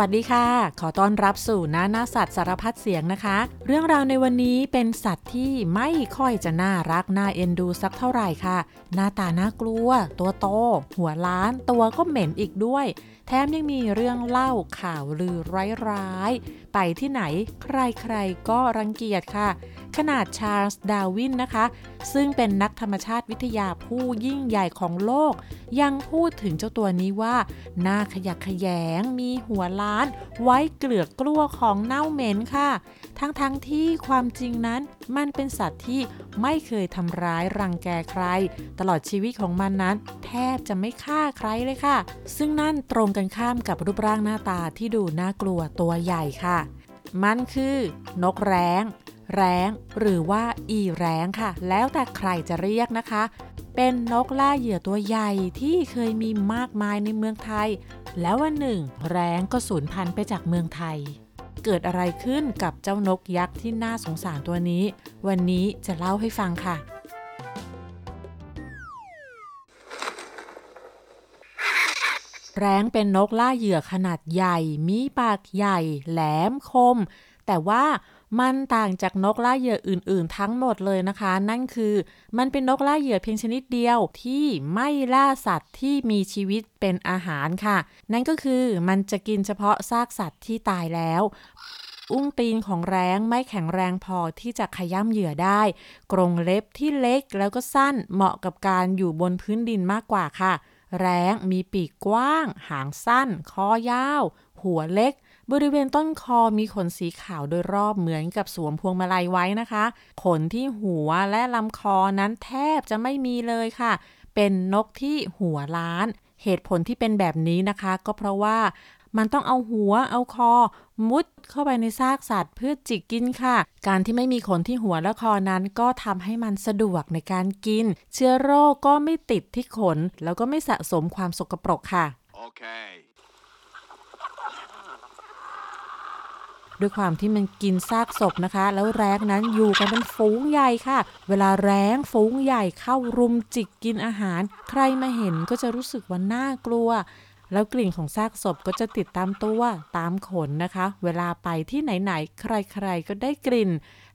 วัสดีค่ะ ขอต้อนรับสู่น้าหน้าสัตว์สารพัดเสียงนะคะ เรื่องราวในวันนี้เป็นสัตว์ที่ไม่ค่อยจะน่ารักน่าเอ็นดูสักเท่าไหร่ค่ะ หน้าตาน่ากลัว ตัวโต หัวล้าน ตัวก็เหม็นอีกด้วย แถมยังมีเรื่องเล่าข่าวลือร้ายๆ ไปที่ไหนใครๆก็รังเกียจค่ะ ขนาดชาร์ลส์ดาวินนะคะ ซึ่งเป็นนักธรรมชาติวิทยาผู้ยิ่งใหญ่ของโลก ยังพูดถึงเจ้าตัวนี้ว่า หน้าขยักขยง มีหัวล้าน ไว้เกลือกกลัวของเน่าเหม็นค่ะ ทั้งๆทที่ความจริงนั้นมันเป็นสัตว์ที่ไม่เคยทำร้ายรังแกใคร ตลอดชีวิตของมันนั้น แทบจะไม่ฆ่าใครเลยค่ะ ซึ่งนั่นตรงกันข้ามกับรูปร่างหน้าตาที่ดูน่ากลัวตัวใหญ่ค่ะ มันคือนกแร้ง แร้ง หรือว่าอีแร้งค่ะ แล้วแต่ใครจะเรียกนะคะ เป็นนกล่าเหยื่อตัวใหญ่ที่เคยมีมากมายในเมืองไทย แล้ววันหนึ่ง แร้งก็สูญพันธุ์ไปจากเมืองไทย เกิดอะไรขึ้นกับเจ้านกยักษ์ที่น่าสงสารตัวนี้ วันนี้จะเล่าให้ฟังค่ะแร้งเป็นนกล่าเหยื่อขนาดใหญ่ มีปากใหญ่ แหลมคม แต่ว่า มันต่างจากนกล่าเหยื่ออื่น ๆ ทั้งหมดเลยนะคะ นั่นคือมันเป็นนกล่าเหยื่อเพียงชนิดเดียวที่ไม่ล่าสัตว์ที่มีชีวิตเป็นอาหารค่ะ นั่นก็คือมันจะกินเฉพาะซากสัตว์ที่ตายแล้ว อุ้งตีนของแร้งไม่แข็งแรงพอที่จะขย้ำเหยื่อได้ กรงเล็บที่เล็กแล้วก็สั้นเหมาะกับการอยู่บนพื้นดินมากกว่าค่ะ แร้งมีปีกกว้าง หางสั้น คอยาว หัวเล็ก บริเวณต้นคอมีขนสีขาวโดยรอบเหมือนกับสวมพวงมาลัยไว้นะคะ ขนที่หัวและลำคอนั้นแทบจะไม่มีเลยค่ะ เป็นนกที่หัวล้าน เหตุผลที่เป็นแบบนี้นะคะ ก็เพราะว่ามันต้องเอาหัวเอาคอ มุดเข้าไปในซากสัตว์เพื่อจิกกินค่ะ การที่ไม่มีขนที่หัวและคอนั้นก็ทำให้มันสะดวกในการกิน เชื้อโรคก็ไม่ติดที่ขน แล้วก็ไม่สะสมความสกปรกค่ะ Okay. ด้วยความที่มันกินซากศพนะคะ แล้วแร้งนั้นอยู่กันเป็นฝูงใหญ่ค่ะ เวลาแร้งฝูงใหญ่เข้ารุมจิกกินอาหาร ใครมาเห็นก็จะรู้สึกว่าน่ากลัว แล้วกลิ่นของซากศพก็จะติดตามตัวตามขนนะคะ เวลาไปที่ไหนๆใครๆก็ได้กลิ่น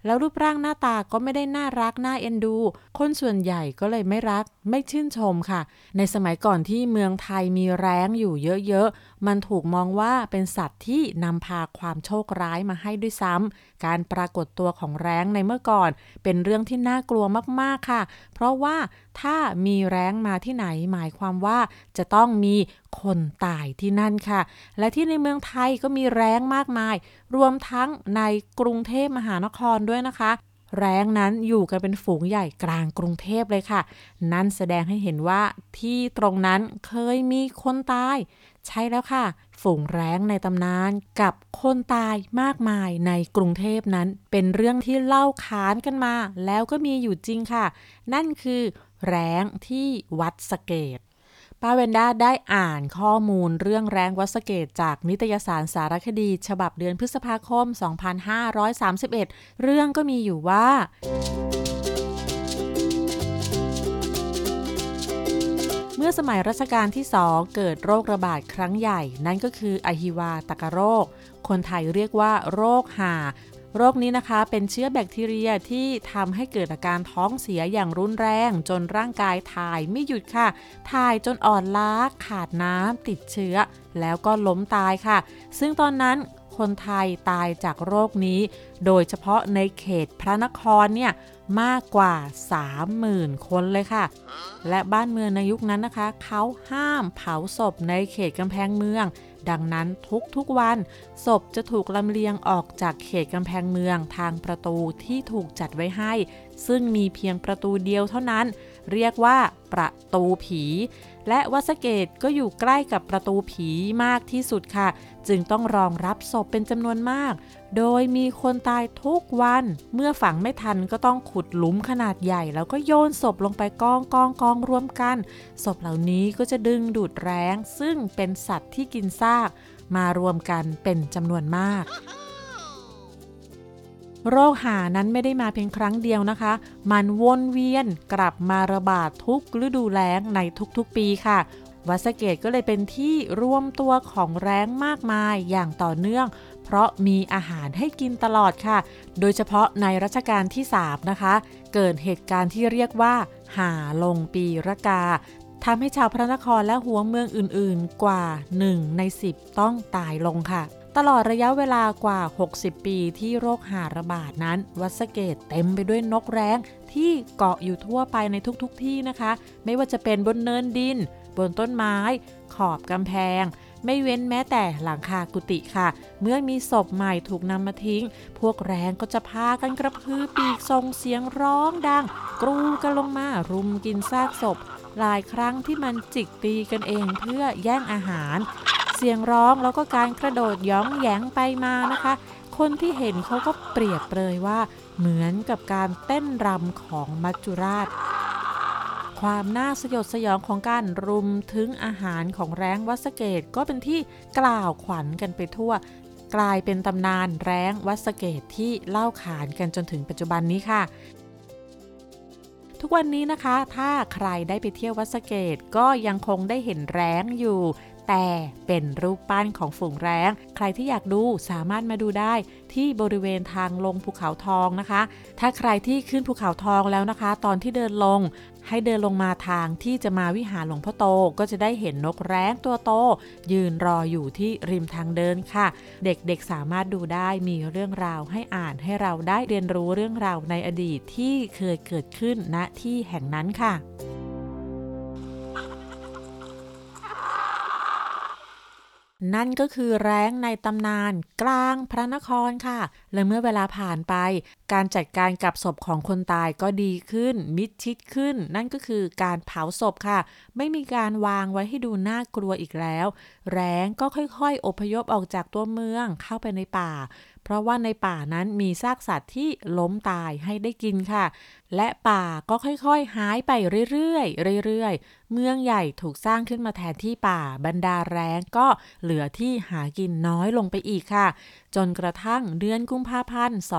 แล้วรูปร่างหน้าตาก็ไม่ได้น่ารักน่าเอ็นดู คนส่วนใหญ่ก็เลยไม่รัก ไม่ชื่นชมค่ะ ในสมัยก่อนที่เมืองไทยมีแร้งอยู่เยอะๆ มันถูกมองว่าเป็นสัตว์ที่นำพาความโชคร้ายมาให้ด้วยซ้ำ การปรากฏตัวของแร้งในเมื่อก่อน เป็นเรื่องที่น่ากลัวมากๆค่ะ เพราะว่าถ้ามีแร้งมาที่ไหนหมายความว่าจะต้องมีคนตายที่นั่นค่ะ และที่ในเมืองไทยก็มีแร้งมากมาย รวมทั้งในกรุงเทพมหานครด้วยนะคะ แรงนั้นอยู่กันเป็นฝูงใหญ่กลางกรุงเทพเลยค่ะ นั่นแสดงให้เห็นว่าที่ตรงนั้นเคยมีคนตาย ใช่แล้วค่ะ ฝูงแรงในตำนานกับคนตายมากมายในกรุงเทพนั้น เป็นเรื่องที่เล่าขานกันมา แล้วก็มีอยู่จริงค่ะ นั่นคือแรงที่วัดสเกต ป้าเวนด้าได้อ่านข้อมูลเรื่องแรงวัดสเกตจากนิตยสารสารคดี ฉบับเดือนพฤษภาคม 2531 เรื่องก็มีอยู่ว่าเมื่อสมัยรัชกาลที่สองเกิดโรคระบาดครั้งใหญ่ นั่นก็คืออหิวาตกโรค คนไทยเรียกว่าโรคหา โรคนี้นะคะเป็นเชื้อแบคทีเรียที่ทำให้เกิดอาการท้องเสียอย่างรุนแรง จนร่างกายถ่ายไม่หยุดค่ะ ถ่ายจนอ่อนล้าขาดน้ำติดเชื้อ แล้วก็ล้มตายค่ะ ซึ่งตอนนั้นคนไทยตายจากโรคนี้ โดยเฉพาะในเขตพระนครเนี่ยมากกว่า 30,000 คนเลยค่ะ และบ้านเมืองในยุคนั้นนะคะ เขาห้ามเผาศพในเขตกำแพงเมือง ดังนั้นทุกๆวัน ศพจะถูกลำเลียงออกจากเขตกำแพงเมืองทางประตูที่ถูกจัดไว้ให้ ซึ่งมีเพียงประตูเดียวเท่านั้น เรียกว่าประตูผี และวัสเกตก็อยู่ใกล้กับประตูผีมากที่สุดค่ะ จึงต้องรองรับศพเป็นจำนวนมาก โดยมีคนตายทุกวัน เมื่อฝังไม่ทันก็ต้องขุดหลุมขนาดใหญ่ แล้วก็โยนศพลงไปกองกองกองรวมกัน ศพเหล่านี้ก็จะดึงดูดแรง ซึ่งเป็นสัตว์ที่กินซาก มารวมกันเป็นจำนวนมาก โรคหานั้นไม่ได้มาเพียงครั้งเดียวนะคะ มันวนเวียนกลับมาระบาดทุกฤดูแล้งในทุกๆปีค่ะ วัสเกตก็เลยเป็นที่รวมตัวของแร้งมากมายอย่างต่อเนื่อง เพราะมีอาหารให้กินตลอดค่ะ โดยเฉพาะในรัชกาลที่3นะคะ เกิดเหตุการณ์ที่เรียกว่า หาลงปีระกาทำให้ชาวพระนครและหัวเมืองอื่นๆ กว่า 1 ใน 10 ต้องตายลงค่ะ ตลอดระยะเวลากว่า 60 ปีที่โรคหาระบาดนั้น วัดสเกตเต็มไปด้วยนกแร้งที่เกาะอยู่ทั่วไปในทุกๆทที่นะคะ ไม่ว่าจะเป็นบนเนินดิน บนต้นไม้ ขอบกำแพง ไม่เว้นแม้แต่หลังคากุฏิค่ะ เมื่อมีศพใหม่ถูกนำมาทิ้ง พวกแรงก็จะพากันกระพือปีกส่งเสียงร้องดัง กรูกันลงมารุมกินซากศพหลายครั้งที่มันจิกตีกันเองเพื่อแย่งอาหาร เสียงร้องแล้วก็การกระโดดย้องแยงไปมานะคะ คนที่เห็นเขาก็เปรียบเปรยว่า เหมือนกับการเต้นรำของมัจจุราช ความน่าสยดสยองของการรุมถึงอาหารของแร้งวัสเกตก็เป็นที่กล่าวขวัญกันไปทั่ว กลายเป็นตำนานแร้งวัสเกตที่เล่าขานกันจนถึงปัจจุบันนี้ค่ะทุกวันนี้นะคะ ถ้าใครได้ไปเที่ยววัดสเกตก็ยังคงได้เห็นแร้งอยู่ แต่เป็นรูปปั้นของฝูงแร้ง ใครที่อยากดูสามารถมาดูได้ที่บริเวณทางลงภูเขาทองนะคะ ถ้าใครที่ขึ้นภูเขาทองแล้วนะคะ ตอนที่เดินลง ให้เดินลงมาทางที่จะมาวิหารหลวงพ่อโต ก็จะได้เห็นนกแร้งตัวโต ยืนรออยู่ที่ริมทางเดินค่ะ เด็กๆสามารถดูได้มีเรื่องราวให้อ่านให้เราได้เรียนรู้เรื่องราวในอดีตที่เคยเกิดขึ้นณที่แห่งนั้นค่ะ นั่นก็คือแร้งในตำนานกลางพระนครค่ะ และเมื่อเวลาผ่านไป การจัดการกับศพของคนตายก็ดีขึ้น มิดชิดขึ้น นั่นก็คือการเผาศพค่ะ ไม่มีการวางไว้ให้ดูน่ากลัวอีกแล้ว แร้งก็ค่อยๆ อพยพออกจากตัวเมืองเข้าไปในป่า เพราะว่าในป่านั้นมีซากสัตว์ที่ล้มตายให้ได้กินค่ะ และป่าก็ค่อยๆ หายไปเรื่อยๆเรื่อยๆ เมืองใหญ่ถูกสร้างขึ้นมาแทนที่ป่าบรรดาแร้งก็เหลือที่หากินน้อยลงไปอีกค่ะ จนกระทั่งเดือนกุมภาพันธ์ 2535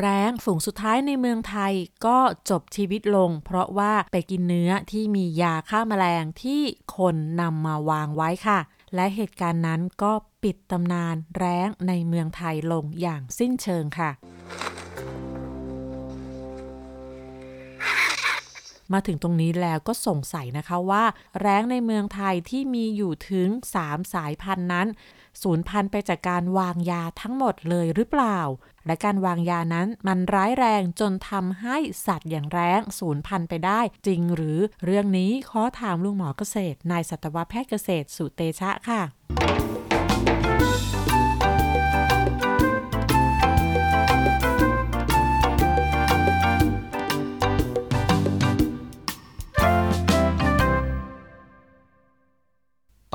แร้งฝูงสุดท้ายในเมืองไทยก็จบชีวิตลง เพราะว่าไปกินเนื้อที่มียาฆ่าแมลงที่คนนำมาวางไว้ค่ะ และเหตุการณ์นั้นก็ปิดตำนานแร้งในเมืองไทยลงอย่างสิ้นเชิงค่ะ มาถึงตรงนี้แล้วก็สงสัยนะคะว่า แร้งในเมืองไทยที่มีอยู่ถึง 3 สายพันธุ์นั้น สูญพันธุ์ไปจากการวางยาทั้งหมดเลยหรือเปล่า และการวางยานั้นมันร้ายแรงจนทำให้สัตว์อย่างแร้งสูญพันธุ์ไปได้จริงหรือเรื่องนี้ขอถามลุงหมอเกษตรนายสัตวแพทย์เกษตรสุเตชะค่ะ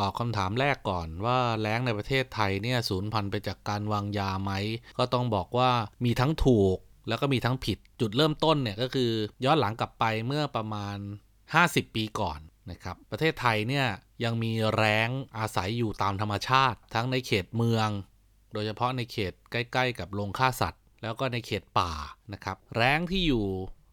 อบคำถามแรกก่อนว่าแล้งในประเทศไทยเนี่ยสูญพันธุ์ไปจากการวางยาไหม ก็ต้องบอกว่ามีทั้งถูกแล้วก็มีทั้งผิดจุดเริ่มต้นเนี่ยก็คือย้อนหลังกลับไปเมื่อประมาณ 50 ปีก่อนนะครับประเทศไทยเนี่ยยังมีแร้งอาศัยอยู่ตามธรรมชาติ ทั้งในเขตเมือง โดยเฉพาะในเขตใกล้ ๆ กับโรงฆ่าสัตว์ แล้วก็ในเขตป่านะครับแร้งที่อยู่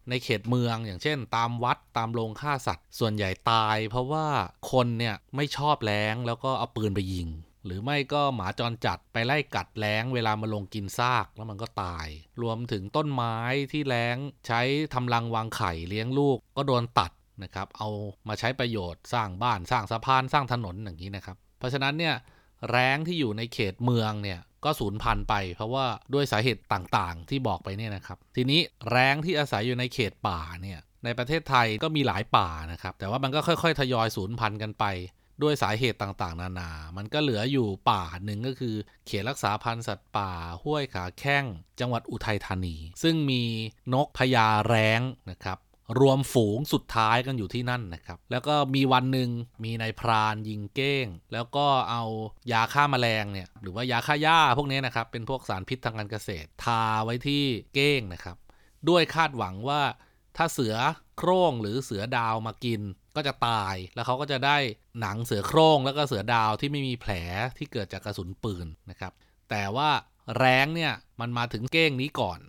ในเขตเมืองอย่างเช่น ตามวัดตามโรงฆ่าสัตว์ ส่วนใหญ่ตายเพราะว่าคนเนี่ยไม่ชอบแร้งแล้วก็เอาปืนไปยิง หรือไม่ก็หมาจรจัดไปไล่กัดแร้งเวลามาลงกินซากแล้วมันก็ตาย รวมถึงต้นไม้ที่แร้งใช้ทำรังวางไข่เลี้ยงลูกก็โดนตัดนะครับเอามาใช้ประโยชน์สร้างบ้านสร้างสะพานสร้างถนนอย่างนี้นะครับ เพราะฉะนั้นเนี่ยแรงที่อยู่ในเขตเมืองเนี่ย ก็สูญพันธุ์ไป เพราะว่าด้วยสาเหตุต่างๆ ที่บอกไปเนี่ยนะครับ ทีนี้แร้งที่อาศัยอยู่ในเขตป่าเนี่ยในประเทศไทยก็มีหลายป่านะครับ แต่ว่ามันก็ค่อยๆ ทยอยสูญพันธุ์กันไป ด้วยสาเหตุต่างๆ นานา มันก็เหลืออยู่ป่าหนึ่งก็คือ เขตรักษาพันธุ์สัตว์ป่า ห้วยขาแข้ง จังหวัดอุทัยธานี ซึ่งมีนกพญาแร้งนะครับ รวมฝูงสุดท้ายกันอยู่ที่นั่นนะครับ แล้วก็มีวันหนึ่งมีนายพรานยิงเก้ง แล้วก็เอายาฆ่ามาแมลงเนี่ยหรือว่ายาฆ่าหญ้าพวกนี้นะครับ เป็นพวกสารพิษทางการเกษตร ทาไว้ที่เก้งนะครับ ด้วยคาดหวังว่าถ้าเสือโคร่งหรือเสือดาวมากินก็จะตายแล้วเขาก็จะได้หนังเสือโคร่งแล้วก็เสือดาวที่ไม่มีแผลที่เกิดจากกระสุนปืนนะครับ แต่ว่าแร้งเนี่ยมันมาถึงเก้งนี้ก่อน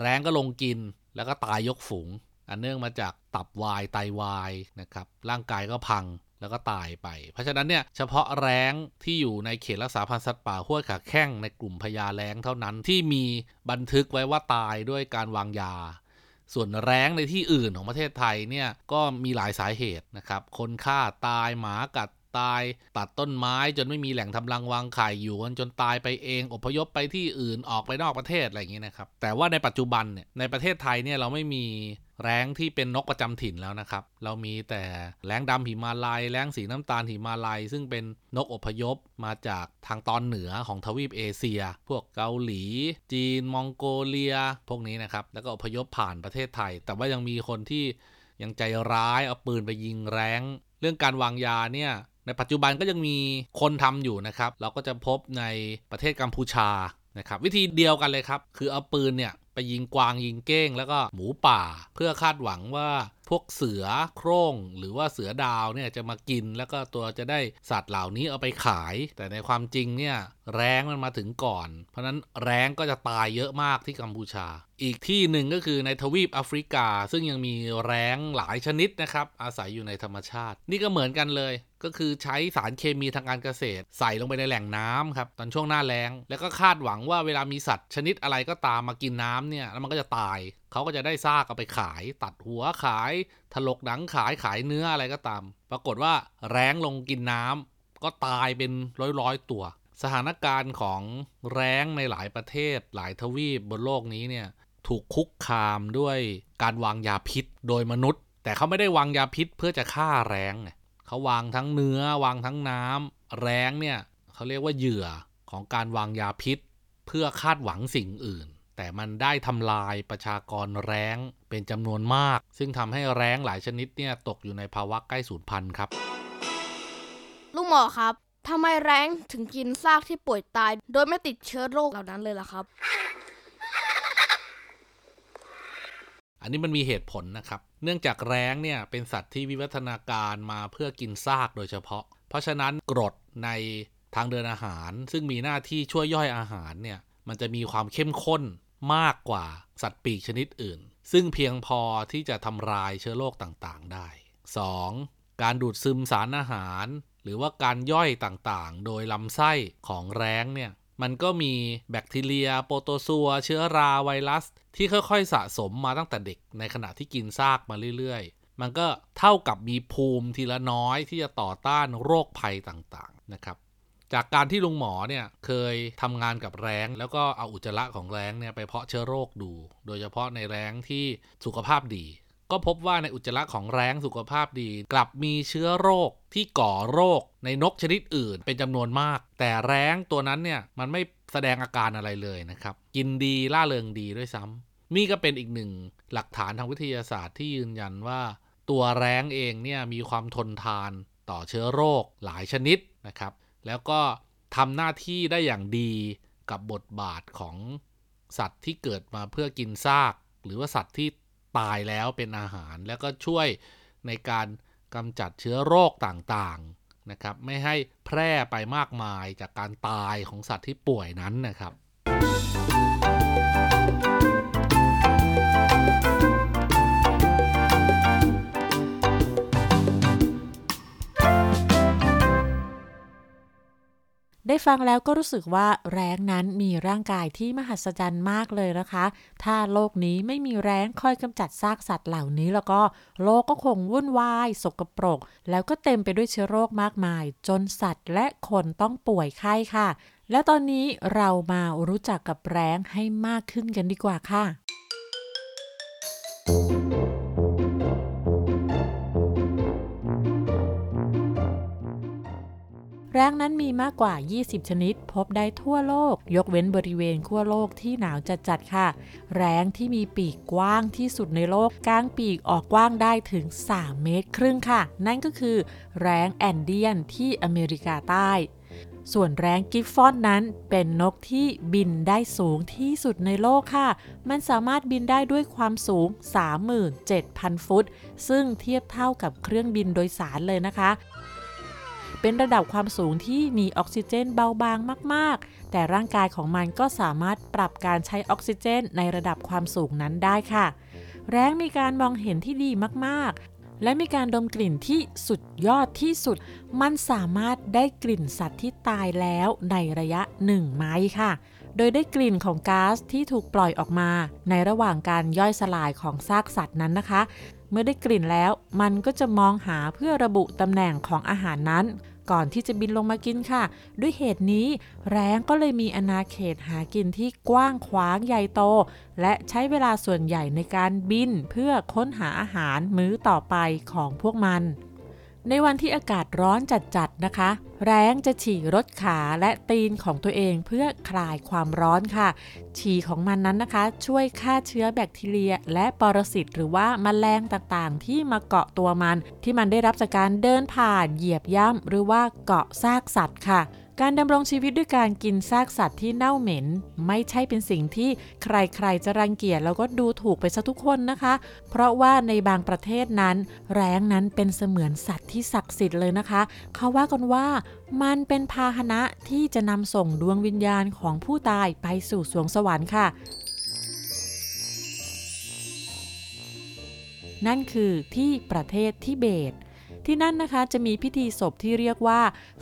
แร้งก็ลงกินแล้วก็ตายยกฝูง อันเนื่องมาจากตับวายไตวายนะครับร่างกายก็พังแล้วก็ตายไป เพราะฉะนั้นเนี่ยเฉพาะแร้งที่อยู่ในเขตรักษาพันธุ์สัตว์ป่าห้วยขาแข้งในกลุ่มพญาแร้งเท่านั้นที่มีบันทึกไว้ว่าตายด้วยการวางยา ส่วนแร้งในที่อื่นของประเทศไทยเนี่ยก็มีหลายสาเหตุนะครับ คนฆ่าตายหมากัดตาย ตัดต้นไม้จนไม่มีแหล่งทำรังวางไข่อยู่กันจนตายไปเอง อพยพไปที่อื่นออกไปนอกประเทศอะไรอย่างนี้นะครับแต่ว่าในปัจจุบันเนี่ยในประเทศไทยเนี่ยเราไม่มี แร้งที่เป็นนกประจำถิ่นแล้วนะครับ เรามีแต่แร้งดำหิมาลัยแร้งสีน้ำตาลหิมาลัยซึ่งเป็นนกอพยพมาจากทางตอนเหนือของทวีปเอเชีย พวกเกาหลี จีน มองโกเลีย พวกนี้นะครับ แล้วก็อพยพผ่านประเทศไทย แต่ว่ายังมีคนที่ยังใจร้ายเอาปืนไปยิงแร้งเรื่องการวางยาเนี่ยในปัจจุบันก็ยังมีคนทำอยู่นะครับ เราก็จะพบในประเทศกัมพูชานะครับวิธีเดียวกันเลยครับ คือเอาปืนเนี่ย ไปยิงกวางยิงเก้ง แล้วก็หมูป่า เพื่อคาดหวังว่า พวกเสือโคร่งหรือว่าเสือดาวเนี่ยจะมากิน แล้วก็ตัวจะได้สัตว์เหล่านี้เอาไปขาย แต่ในความจริงเนี่ยแร้งมันมาถึงก่อน เพราะนั้นแร้งก็จะตายเยอะมากที่กัมพูชา อีกที่หนึ่งก็คือในทวีปแอฟริกา ซึ่งยังมีแร้งหลายชนิดนะครับ อาศัยอยู่ในธรรมชาติ นี่ก็เหมือนกันเลยก็คือใช้สารเคมีทางการเกษตร ใส่ลงไปในแหล่งน้ำครับตอนช่วงหน้าแล้ง แล้วก็คาดหวังว่าเวลามีสัตว์ชนิดอะไรก็ตามมากินน้ำเนี่ยแล้วมันก็จะตายเขาก็จะได้ซากเอาไปขาย ตัดหัวขาย ถลกหนังขายขายเนื้ออะไรก็ตาม ปรากฏว่าแรงลงกินน้ำก็ตายเป็นร้อยๆตัว สถานการณ์ของแรงในหลายประเทศ หลายทวีปบนโลกนี้เนี่ยถูกคุกคามด้วยการวางยาพิษโดยมนุษย์ แต่เขาไม่ได้วางยาพิษเพื่อจะฆ่าแรงเขาวางทั้งเนื้อวางทั้งน้ำแรงเนี่ยเขาเรียกว่าเหยื่อของการวางยาพิษ เพื่อคาดหวังสิ่งอื่น แต่มันได้ทำลายประชากรแร้งเป็นจำนวนมาก ซึ่งทำให้แร้งหลายชนิดเนี่ยตกอยู่ในภาวะใกล้สูญพันธุ์ครับลุงหมอครับทำไมแร้งถึงกินซากที่ป่วยตาย โดยไม่ติดเชื้อโรคเหล่านั้นเลยล่ะครับ อันนี้มันมีเหตุผลนะครับ เนื่องจากแร้งเนี่ยเป็นสัตว์ที่วิวัฒนาการมาเพื่อกินซากโดยเฉพาะ เพราะฉะนั้นกรดในทางเดินอาหาร ซึ่งมีหน้าที่ช่วยย่อยอาหารเนี่ยมันจะมีความเข้มข้น มากกว่าสัตว์ปีกชนิดอื่น ซึ่งเพียงพอที่จะทำลายเชื้อโรคต่างๆ ได้ 2. การดูดซึมสารอาหาร หรือว่าการย่อยต่างๆ โดยลำไส้ของแร้งเนี่ยมันก็มีแบคทีเรีย โปรโตซัว เชื้อราไวรัส ที่ค่อยๆสะสมมาตั้งแต่เด็ก ในขณะที่กินซากมาเรื่อยๆ มันก็เท่ากับมีภูมิทีละน้อยที่จะต่อต้านโรคภัยต่างๆนะครับ จากการที่ลุงหมอเนี่ยเคยทำงานกับแร้ง แล้วก็เอาอุจจาระของแร้งเนี่ยไปเพาะเชื้อโรคดู โดยเฉพาะในแร้งที่สุขภาพดี ก็พบว่าในอุจจาระของแร้งสุขภาพดี กลับมีเชื้อโรคที่ก่อโรคในนกชนิดอื่นเป็นจำนวนมาก แต่แร้งตัวนั้นเนี่ยมันไม่แสดงอาการอะไรเลยนะครับ กินดีล่าเริงดีด้วยซ้ำนี่ก็เป็นอีกหนึ่งหลักฐานทางวิทยาศาสตร์ที่ยืนยันว่า ตัวแร้งเองเนี่ยมีความทนทานต่อเชื้อโรคหลายชนิดนะครับ แล้วก็ทำหน้าที่ได้อย่างดีกับบทบาทของสัตว์ที่เกิดมาเพื่อกินซาก หรือว่าสัตว์ที่ตายแล้วเป็นอาหาร แล้วก็ช่วยในการกำจัดเชื้อโรคต่างๆนะครับ ไม่ให้แพร่ไปมากมายจากการตายของสัตว์ที่ป่วยนั้นนะครับ ได้ฟังแล้วก็รู้สึกว่าแร้งนั้นมีร่างกายที่มหัศจรรย์มากเลยนะคะ ถ้าโลกนี้ไม่มีแร้งคอยกำจัดซากสัตว์เหล่านี้ แล้วก็โลกก็คงวุ่นวาย สกปรก แล้วก็เต็มไปด้วยเชื้อโรคมากมาย จนสัตว์และคนต้องป่วยไข้ค่ะ และตอนนี้เรามารู้จักกับแร้งให้มากขึ้นกันดีกว่าค่ะ แร้งนั้นมีมากกว่า 20 ชนิด พบได้ทั่วโลก ยกเว้นบริเวณขั้วโลกที่หนาวจัดๆค่ะ แร้งที่มีปีกกว้างที่สุดในโลกกางปีกออกกว้างได้ถึง 3 เมตรครึ่งค่ะ นั่นก็คือแร้งแอนเดียนที่อเมริกาใต้ส่วนแร้งกิฟฟอนนั้นเป็นนกที่บินได้สูงที่สุดในโลกค่ะ มันสามารถบินได้ด้วยความสูง 37,000 ฟุต ซึ่งเทียบเท่ากับเครื่องบินโดยสารเลยนะคะ เป็นระดับความสูงที่มีออกซิเจนเบาบางมากๆ แต่ร่างกายของมันก็สามารถปรับการใช้ออกซิเจนในระดับความสูงนั้นได้ค่ะ แร้งมีการมองเห็นที่ดีมากๆ และมีการดมกลิ่นที่สุดยอดที่สุด มันสามารถได้กลิ่นสัตว์ที่ตายแล้วในระยะ 1 ไมล์ค่ะโดยได้กลิ่นของก๊าซที่ถูกปล่อยออกมา ในระหว่างการย่อยสลายของซากสัตว์นั้นนะคะ เมื่อได้กลิ่นแล้วมันก็จะมองหาเพื่อระบุตำแหน่งของอาหารนั้น ก่อนที่จะบินลงมากินค่ะ ด้วยเหตุนี้แร้งก็เลยมีอาณาเขตหากินที่กว้างขวางใหญ่โต และใช้เวลาส่วนใหญ่ในการบินเพื่อค้นหาอาหารมื้อต่อไปของพวกมัน ในวันที่อากาศร้อนจัดๆนะคะ แร้งจะฉี่รถขาและตีนของตัวเองเพื่อคลายความร้อนค่ะ ฉี่ของมันนั้นนะคะ ช่วยฆ่าเชื้อแบคทีเรีย และปรสิตหรือว่าแมลงต่างๆ ที่มาเกาะตัวมัน ที่มันได้รับจากการเดินผ่านเหยียบย่ำหรือว่าเกาะซากสัตว์ค่ะ การดำรงชีวิตด้วยการกินซากสัตว์ที่เน่าเหม็น ไม่ใช่เป็นสิ่งที่ใครๆจะรังเกียจแล้วก็ดูถูกไปซะทุกคนนะคะ เพราะว่าในบางประเทศนั้น แร้งนั้นเป็นเสมือนสัตว์ที่ศักดิ์สิทธิ์เลยนะคะ เขาว่ากันว่ามันเป็นพาหนะที่จะนำส่งดวงวิญญาณของผู้ตายไปสู่สวงสวรรค์ค่ะ นั่นคือที่ประเทศทิเบต ที่นั่นนะคะจะมีพิธีศพที่เรียกว่า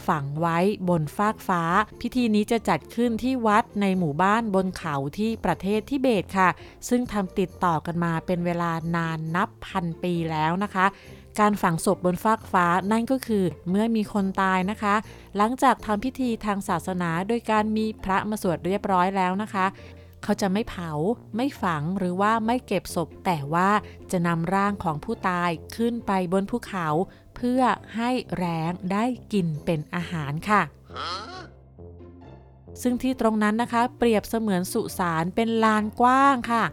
ฝังไว้บนฟากฟ้า พิธีนี้จะจัดขึ้นที่วัดในหมู่บ้านบนเขาที่ประเทศทิเบตค่ะ ซึ่งทำติดต่อกันมาเป็นเวลานานนับพันปีแล้วนะคะการฝังศพบนฟากฟ้านั่นก็คือเมื่อมีคนตายนะคะ หลังจากทำพิธีทางศาสนาโดยการมีพระมาสวดเรียบร้อยแล้วนะคะ เขาจะไม่เผา ไม่ฝังหรือว่าไม่เก็บศพ แต่ว่าจะนำร่างของผู้ตายขึ้นไปบนภูเขา เพื่อให้แร้งได้กินเป็นอาหารค่ะ ซึ่งที่ตรงนั้นนะคะ เปรียบเสมือนสุสานเป็นลานกว้างค่ะ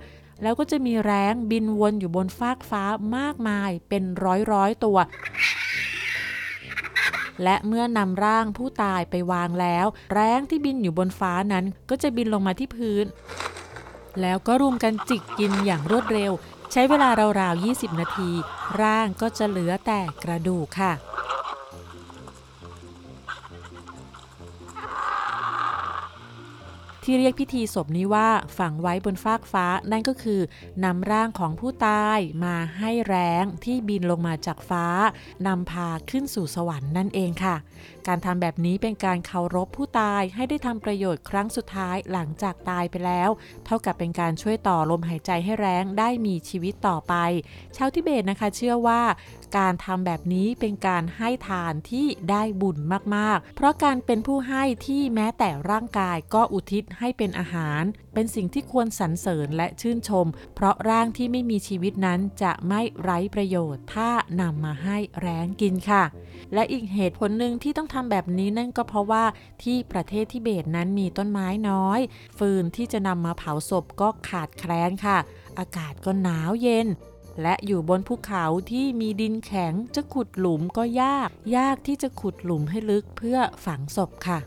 แล้วก็จะมีแร้งบินวนอยู่บนฟากฟ้ามากมายเป็นร้อยร้อยตัว และเมื่อนำร่างผู้ตายไปวางแล้ว แร้งที่บินอยู่บนฟ้านั้นก็จะบินลงมาที่พื้น แล้วก็รุมกันจิกกินอย่างรวดเร็ว ใช้เวลาราวๆ 20 นาที ร่างก็จะเหลือแต่กระดูกค่ะ ที่เรียกพิธีศพนี้ว่าฝังไว้บนฟากฟ้านั่นก็คือนำร่างของผู้ตายมาให้แรงที่บินลงมาจากฟ้านำพาขึ้นสู่สวรรค์นั่นเองค่ะ การทำแบบนี้เป็นการเคารพผู้ตายให้ได้ทำประโยชน์ครั้งสุดท้ายหลังจากตายไปแล้ว เท่ากับเป็นการช่วยต่อลมหายใจให้แรงได้มีชีวิตต่อไป ชาวทิเบตนะคะเชื่อว่า การทำแบบนี้เป็นการให้ทานที่ได้บุญมากๆ เพราะการเป็นผู้ให้ที่แม้แต่ร่างกายก็อุทิศให้เป็นอาหาร เป็นสิ่งที่ควรสรรเสริญและชื่นชม เพราะร่างที่ไม่มีชีวิตนั้นจะไม่ไร้ประโยชน์ ถ้านำมาให้แรงกินค่ะ และอีกเหตุผลหนึ่งที่ต้องทำแบบนี้นั่นก็เพราะว่าที่ประเทศทิเบตนั้นมีต้นไม้น้อย ฟืนที่จะนำมาเผาศพก็ขาดแคลนค่ะ อากาศก็หนาวเย็น และอยู่บนภูเขาที่มีดินแข็งจะขุดหลุมก็ยาก ยากที่จะขุดหลุมให้ลึกเพื่อฝังศพค่ะ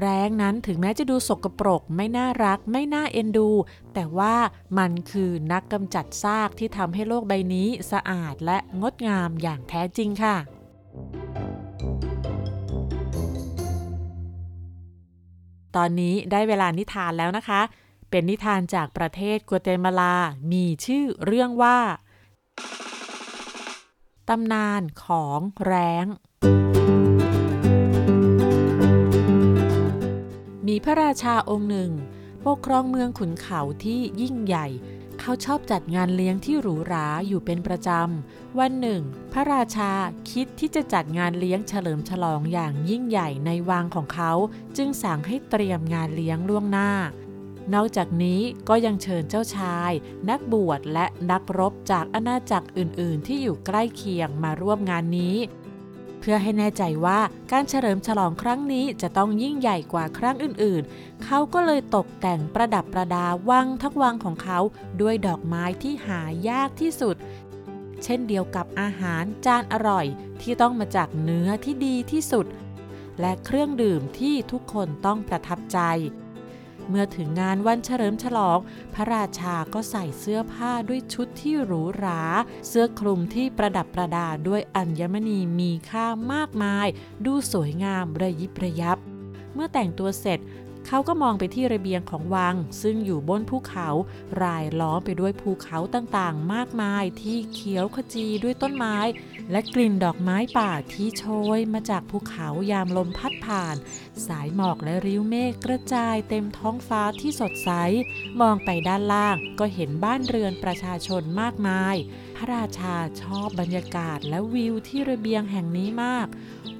แรงนั้นถึงแม้จะดูสกปรกไม่น่ารักไม่น่าเอ็นดู แต่ว่ามันคือนักกำจัดซากที่ทำให้โลกใบนี้สะอาดและงดงามอย่างแท้จริงค่ะตอนนี้ได้เวลานิทานแล้วนะคะ เป็นนิทานจากประเทศกัวเตมาลา มีชื่อเรื่องว่า ตำนานของแร้ง มีพระราชาองค์หนึ่ง ปกครองเมืองขุนเขาที่ยิ่งใหญ่ เขาชอบจัดงานเลี้ยงที่หรูหราอยู่เป็นประจำ วันหนึ่ง พระราชาคิดที่จะจัดงานเลี้ยงเฉลิมฉลองอย่างยิ่งใหญ่ในวังของเขา จึงสั่งให้เตรียมงานเลี้ยงล่วงหน้า นอกจากนี้ก็ยังเชิญเจ้าชาย นักบวชและนักรบจากอาณาจักรอื่น ๆ ที่อยู่ใกล้เคียงมาร่วมงานนี้ เพื่อให้แน่ใจว่าการเฉลิมฉลองครั้งนี้จะต้องยิ่งใหญ่กว่าครั้งอื่น ๆ เขาก็เลยตกแต่งประดับประดาวังทั้งวังของเขาด้วยดอกไม้ที่หายากที่สุด เช่นเดียวกับอาหารจานอร่อยที่ต้องมาจากเนื้อที่ดีที่สุด และเครื่องดื่มที่ทุกคนต้องประทับใจ เมื่อถึงงานวันเฉลิมฉลอง พระราชาก็ใส่เสื้อผ้าด้วยชุดที่หรูหรา เสื้อคลุมที่ประดับประดาด้วยอัญมณีมีค่ามากมาย ดูสวยงามระยิบระยับ เมื่อแต่งตัวเสร็จเขาก็มองไปที่ระเบียงของวัง ซึ่งอยู่บนภูเขา รายล้อมไปด้วยภูเขาต่างๆ มากมายที่เขียวขจีด้วยต้นไม้และกลิ่นดอกไม้ป่าที่โชยมาจากภูเขายามลมพัดผ่าน สายหมอกและริ้วเมฆกระจายเต็มท้องฟ้าที่สดใส มองไปด้านล่างก็เห็นบ้านเรือนประชาชนมากมาย ระราชาชอบบรรยากาศและวิวที่ระเบียงแห่งนี้มาก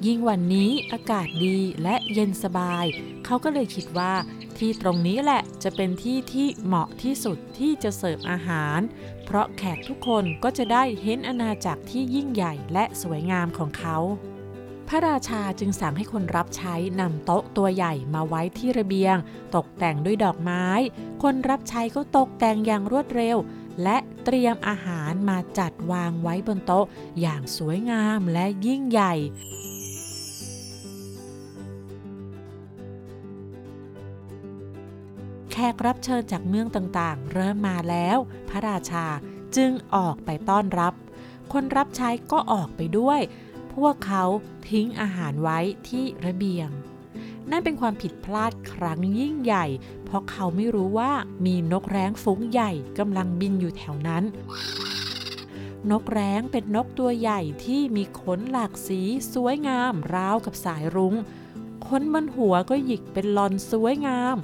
ยิ่งวันนี้อากาศดีและเย็นสบาย เขาก็เลยคิดว่าที่ตรงนี้แหละจะเป็นที่ที่เหมาะที่สุดที่จะเสิร์ฟอาหาร เพราะแขกทุกคนก็จะได้เห็นอาณาจักรที่ยิ่งใหญ่และสวยงามของเขา พระราชาจึงสั่งให้คนรับใช้นำโต๊ะตัวใหญ่มาไว้ที่ระเบียง ตกแต่งด้วยดอกไม้ คนรับใช้ก็ตกแต่งอย่างรวดเร็ว และเตรียมอาหารมาจัดวางไว้บนโต๊ะอย่างสวยงามและยิ่งใหญ่แขกรับเชิญจากเมืองต่างๆ เริ่มมาแล้ว พระราชาจึงออกไปต้อนรับ คนรับใช้ก็ออกไปด้วย พวกเขาทิ้งอาหารไว้ที่ระเบียง นั่นเป็นความผิดพลาดครั้งยิ่งใหญ่ เพราะเขาไม่รู้ว่ามีนกแร้งฝูงใหญ่กำลังบินอยู่แถวนั้น นกแร้งเป็นนกตัวใหญ่ที่มีขนหลากสีสวยงาม ราวกับสายรุง้งขนบนหัวก็หยิกเป็นลอนสวยงาม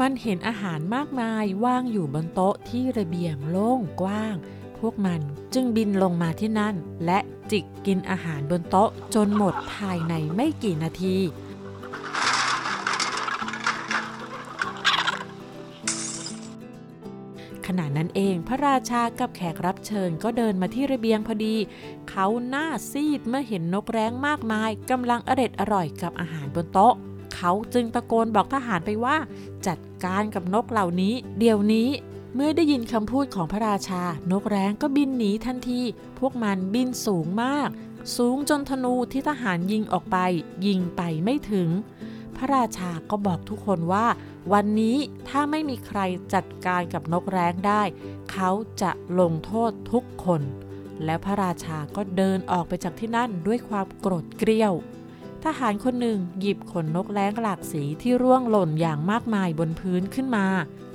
มันเห็นอาหารมากมายวางอยู่บนโต๊ะที่ระเบียงโล่งกว้างพวกมันจึงบินลงมาที่นั่น และจิกกินอาหารบนโต๊ะจนหมดภายในไม่กี่นาที ขณะนั้นเองพระราชากับแขกรับเชิญก็เดินมาที่ระเบียงพอดี เขาหน้าซีดเมื่อเห็นนกแร้งมากมายกำลังอร็ดอร่อยกับอาหารบนโต๊ะ เขาจึงตะโกนบอกทหารไปว่า จัดการกับนกเหล่านี้ เดี๋ยวนี้เมื่อได้ยินคำพูดของพระราชา นกแร้งก็บินหนีทันที พวกมันบินสูงมาก สูงจนธนูที่ทหารยิงออกไป ยิงไปไม่ถึง พระราชาก็บอกทุกคนว่า วันนี้ถ้าไม่มีใครจัดการกับนกแร้งได้ เขาจะลงโทษทุกคน แล้วพระราชาก็เดินออกไปจากที่นั่นด้วยความโกรธเกรี้ยว ทหารคนหนึ่งหยิบขนนกแร้งหลากสีที่ร่วงหล่นอย่างมากมายบนพื้นขึ้นมา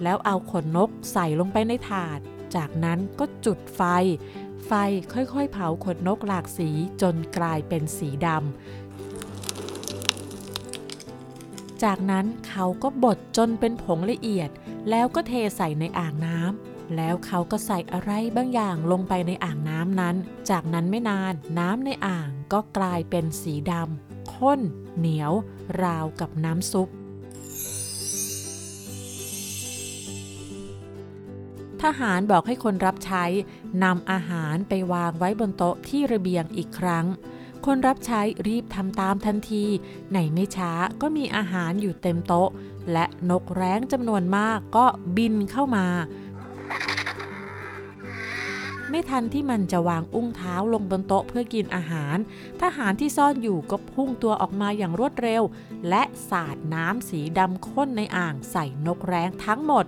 แล้วเอาขนนกใส่ลงไปในถาด จากนั้นก็จุดไฟไฟค่อยๆ เผาขนนกหลากสีจนกลายเป็นสีดำ จากนั้นเขาก็บดจนเป็นผงละเอียด แล้วก็เทใส่ในอ่างน้ำแล้วเขาก็ใส่อะไรบางอย่างลงไปในอ่างน้ำนั้น จากนั้นไม่นานน้ำในอ่างก็กลายเป็นสีดำข้น เหนียว ราวกับน้ำซุปทหารบอกให้คนรับใช้นำอาหารไปวางไว้บนโต๊ะที่ระเบียงอีกครั้ง คนรับใช้รีบทำตามทันที ในไม่ช้าก็มีอาหารอยู่เต็มโต๊ะ และนกแร้งจำนวนมากก็บินเข้ามา ไม่ทันที่มันจะวางอุ้งเท้าลงบนโต๊ะเพื่อกินอาหาร ทหารที่ซ่อนอยู่ก็พุ่งตัวออกมาอย่างรวดเร็ว และสาดน้ำสีดำข้นในอ่างใส่นกแร้งทั้งหมด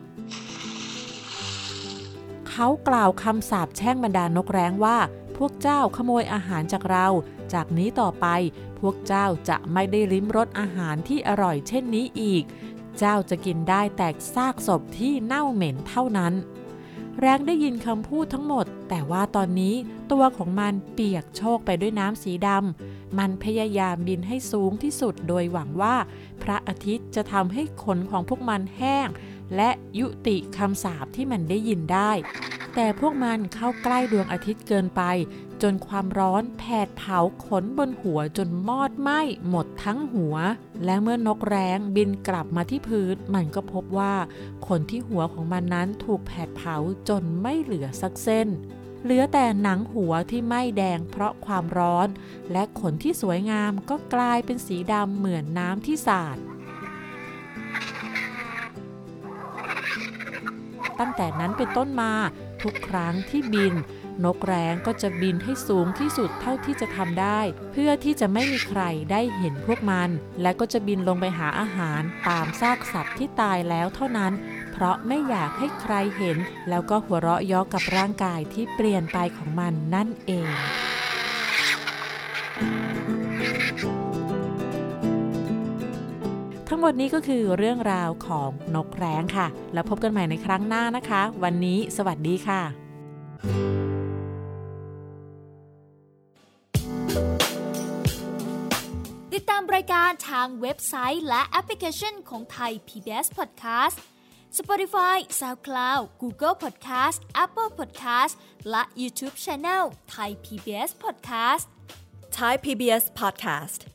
เขากล่าวคำสาปแช่งบรรดานกแร้งว่า พวกเจ้าขโมยอาหารจากเรา จากนี้ต่อไป พวกเจ้าจะไม่ได้ลิ้มรสอาหารที่อร่อยเช่นนี้อีก เจ้าจะกินได้แต่ซากศพที่เน่าเหม็นเท่านั้น แร้งได้ยินคำพูดทั้งหมด แต่ว่าตอนนี้ตัวของมันเปียกโชกไปด้วยน้ำสีดำ มันพยายามบินให้สูงที่สุดโดยหวังว่า พระอาทิตย์จะทำให้ขนของพวกมันแห้ง และยุติคำสาปที่มันได้ยินได้ แต่พวกมันเข้าใกล้ดวงอาทิตย์เกินไป จนความร้อนแผดเผาขนบนหัวจนมอดไหม้หมดทั้งหัว และเมื่อนกแร้งบินกลับมาที่พื้นมันก็พบว่า ขนที่หัวของมันนั้นถูกแผดเผาจนไม่เหลือสักเส้นเหลือแต่หนังหัวที่ไหม้แดงเพราะความร้อน และขนที่สวยงามก็กลายเป็นสีดำเหมือนน้ำที่สาด ตั้งแต่นั้นเป็นต้นมา ทุกครั้งที่บิน นกแร้งก็จะบินให้สูงที่สุดเท่าที่จะทำได้ เพื่อที่จะไม่มีใครได้เห็นพวกมัน และก็จะบินลงไปหาอาหารตามซากสัตว์ที่ตายแล้วเท่านั้น เพราะไม่อยากให้ใครเห็น แล้วก็หัวเราะย้อกับร่างกายที่เปลี่ยนไปของมันนั่นเอง ทั้งหมดนี้ก็คือเรื่องราวของนกแร้งค่ะ แล้วพบกันใหม่ในครั้งหน้านะคะ วันนี้สวัสดีค่ะ ติดตามรายการทางเว็บไซต์และแอปพลิเคชันของไทย PBS Podcast Spotify SoundCloud Google Podcast Apple Podcast และ YouTube Channel Thai PBS Podcast Thai PBS Podcast.